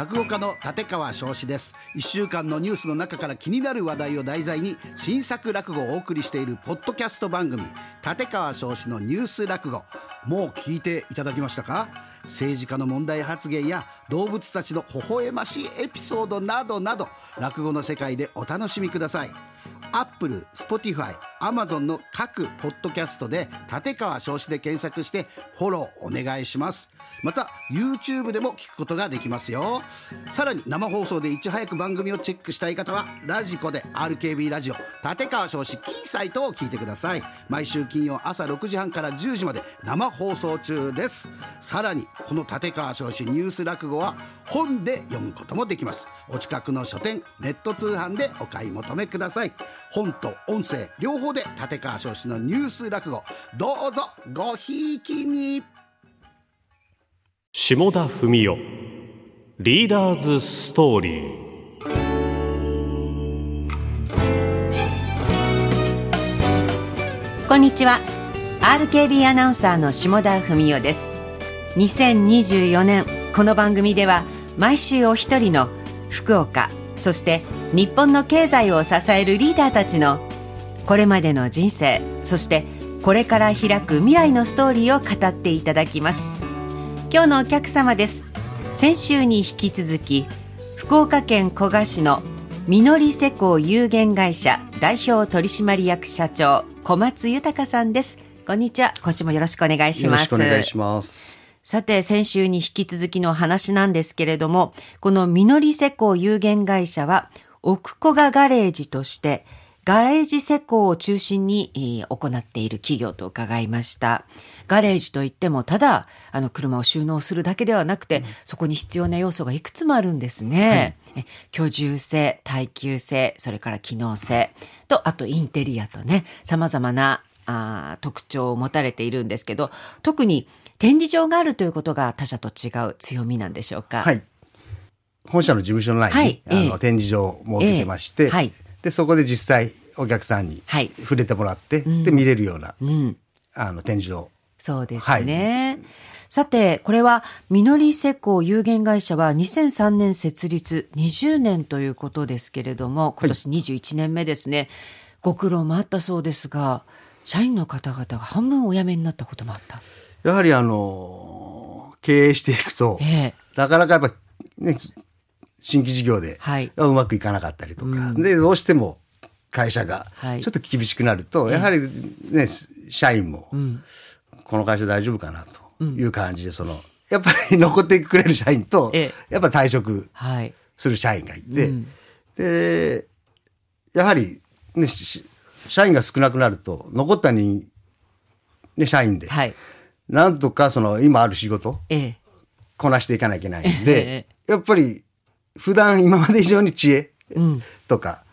落語家の立川翔志です。1週間のニュースの中から気になる話題を題材に新作落語をお送りしているポッドキャスト番組立川翔志のニュース落語。もう聞いていただきましたか？政治家の問題発言や動物たちの微笑ましいエピソードなどなど落語の世界でお楽しみください。アップル、スポティファイ、アマゾンの各ポッドキャストで立川翔志で検索してフォローお願いします。また YouTube でも聞くことができますよ。さらに生放送でいち早く番組をチェックしたい方はラジコで RKB ラジオ立川少子キーサイトを聞いてください。毎週金曜朝6時半から10時まで生放送中です。さらにこの立川少子ニュース落語は本で読むこともできます。お近くの書店ネット通販でお買い求めください。本と音声両方で立川少子のニュース落語。どうぞごひいきに。下田文雄。リーダーズストーリー。こんにちは。RKB アナウンサーの下田文雄です。2024年この番組では毎週お一人の福岡そして日本の経済を支えるリーダーたちのこれまでの人生そしてこれから開く未来のストーリーを語っていただきます。今日のお客様です。先週に引き続き福岡県古賀市のみのり施工有限会社代表取締役社長小松豊さんです。こんにちは。今週もよろしくお願いします。よろしくお願いします。さて、先週に引き続きの話なんですけれども、このみのり施工有限会社は、奥古賀ガレージとして、ガレージ施工を中心に、えー行っている企業と伺いました。ガレージといっても、ただ、あの、車を収納するだけではなくて、そこに必要な要素がいくつもあるんですね。え居住性、耐久性、それから機能性、と、あとインテリアとね、様々なあー特徴を持たれているんですけど、特に展示場があるということが他社と違う強みなんでしょうか？はい。本社の事務所の内に、はいあのええ展示場を設けてまして、ええはいでそこで実際お客さんにはい触れてもらって、で見れるような、うん。あの展示場そうですね。さて、これは、みのり施工有限会社は2003年設立20年ということですけれども、今年21年目ですね。ご苦労もあったそうですが、社員の方々が半分お辞めになったこともあった。やはりあの経営していくと、ええなかなかやっぱ、ね、き新規事業で、はい。うまくいかなかったりとか、うん。でどうしても会社がはい。ちょっと厳しくなると、やはりね社員も、ん。この会社大丈夫かなという感じでそのやっぱり残ってくれる社員と、えやっぱ退職はい。する社員がいて、うん。でやはり、ね、し社員が少なくなると残った人、ね、社員で、はい。なんとかその今ある仕事ええ。こなしていかなきゃいけないんえで、やっぱり普段今まで以上に知恵うん。とか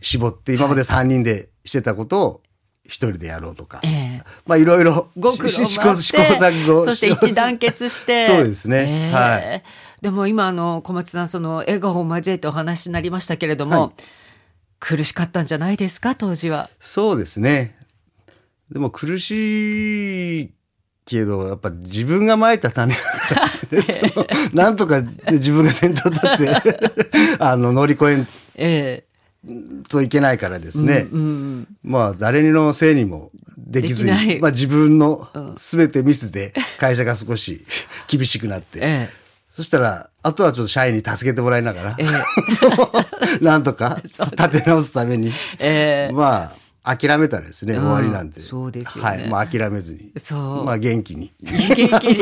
絞って今まで3人でしてたことを一人でやろうとか、ええ。まあいろいろ試行錯誤そして一致団結して。そうですねええはいでも今、あの、小松さん、その、笑顔を交えてお話になりましたけれども、はい苦しかったんじゃないですか、当時は。そうですね。でも苦しいけど、やっぱ自分が蒔いた種だからです。ね。そ のなんとか自分が先頭立って、あの、乗り越えんえといけないからですえね。うんうんまあ、誰にのせいにもできずに、まあ自分の全てミスで会社が少し厳しくなって、ええ。そしたら、あとはちょっと社員に助けてもらいながら、えそう。なんとか立て直すために、ええ。まあ、諦めたらですね、うん終わりなんて。そうですよねはい。まあ、諦めずに。そうまあ、元気に。元気に。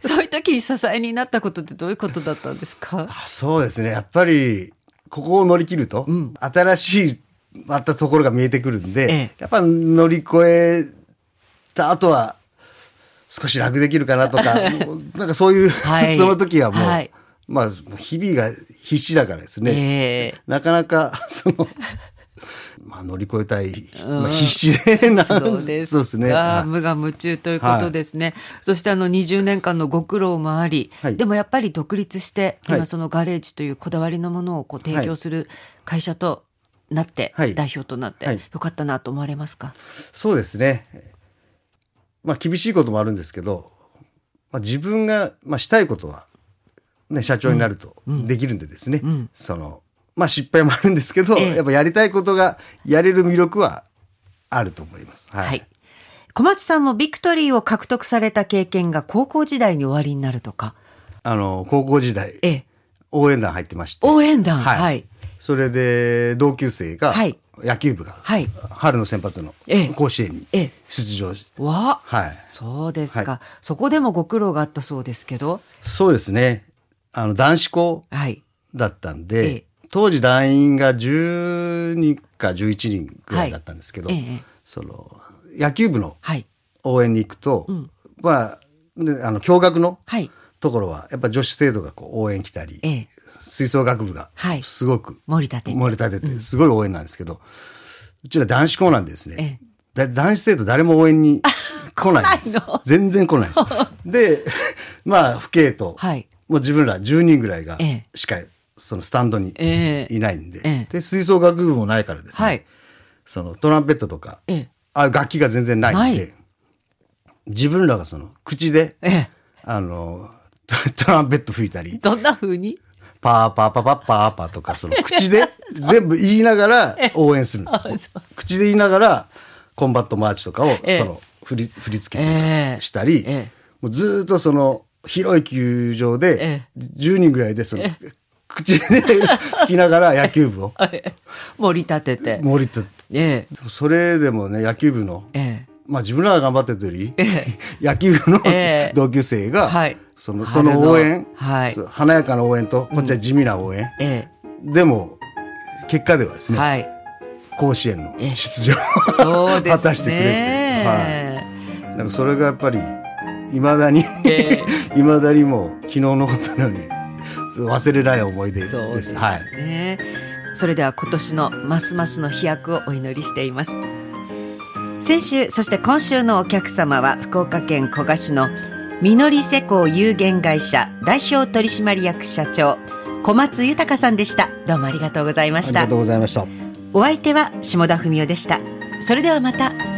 そういう時に支えになったことってどういうことだったんですか？あそうですね。やっぱり、ここを乗り切ると、新しい、またところが見えてくるんで、ええやっぱ乗り越えた後は、少し楽できるかなとか、なんかそういう、はいその時はもう、はいまあ、日々が必死だからですね。ええなかなか、その、まあ、乗り越えたい、まあ、必死でな、そうですそうですね。無我夢中ということですね。そしてあの20年間のご苦労もあり、はい。でもやっぱり独立して、はい。今そのガレージというこだわりのものをこう提供する会社となって、はい。代表となって、はい。よかったなと思われますか？そうですね。まあ、厳しいこともあるんですけど、まあ、自分が、まあ、したいことは、ね、社長になるとできるんでですね、ん。その、まあ失敗もあるんですけど、ええやっぱやりたいことがやれる魅力はあると思います。はい。はい。小松さんもビクトリーを獲得された経験が高校時代に終わりになるとか。あの、高校時代、ええ。応援団入ってまして。応援団。はい。はい。それで、同級生が、はい野球部が、はい春の選抜のええ甲子園にええ出場し、わはい。そうですか、はそこでもご苦労があったそうですけど。そうですね。あの、男子校はい。だったんで、ええ当時団員が10人か11人ぐらいだったんですけど、はいええ。その、野球部のはい。応援に行くと、ん。まあ、であの、共学のはい。ところは、やっぱ女子生徒がこう応援来たり、ええ。吹奏楽部がはい。すごく盛り立てて。盛り立てて、すごい応援なんですけど、うちら男子校なんでですね、男子生徒誰も応援に来ないんです。全然来ないです。で、まあ、父兄と、はい。もう自分ら10人ぐらいがええ。しか、そのスタンドにええ。いないんで、ええ。で、吹奏楽部もないからですね、はい。そのトランペットとか、ええ。あ楽器が全然ないんで、自分らがその口で、ええ。あの、ト トランペット吹いたり、どんな風に？パーパーパパッパーパーとか、その口で 全部言いながら応援するんです。口で言いながら、コンバットマーチとかを、ええ。その、振り、振り付けしたり、ええ。もうずーっとその、広い球場でえ、10人ぐらいで、その、口で吹きながら野球部を 盛り立てて。盛り立て、えそれでもね、野球部の、え。ええ。まあ自分らが頑張ってるより、え 野球部のええ同級生が、はいその、そ春のの応援、はい華やかな応援と、こっちは地味な応援、えでも、結果ではですえ。ね、はい。甲子園のええ出場そうですね。果たしてくれて、はい。なんかそれがやっぱり、いまだに、えいまだにもう、昨日のことのように、忘れられない思い出です。そうですね。はい。それでは今年のますますの飛躍をお祈りしています。先週、そして今週のお客様は福岡県古賀市のみのり施工有限会社代表取締役社長小松豊さんでした。どうもありがとうございましたありがと。うございました。お相手は下田文夫でした。それではまた。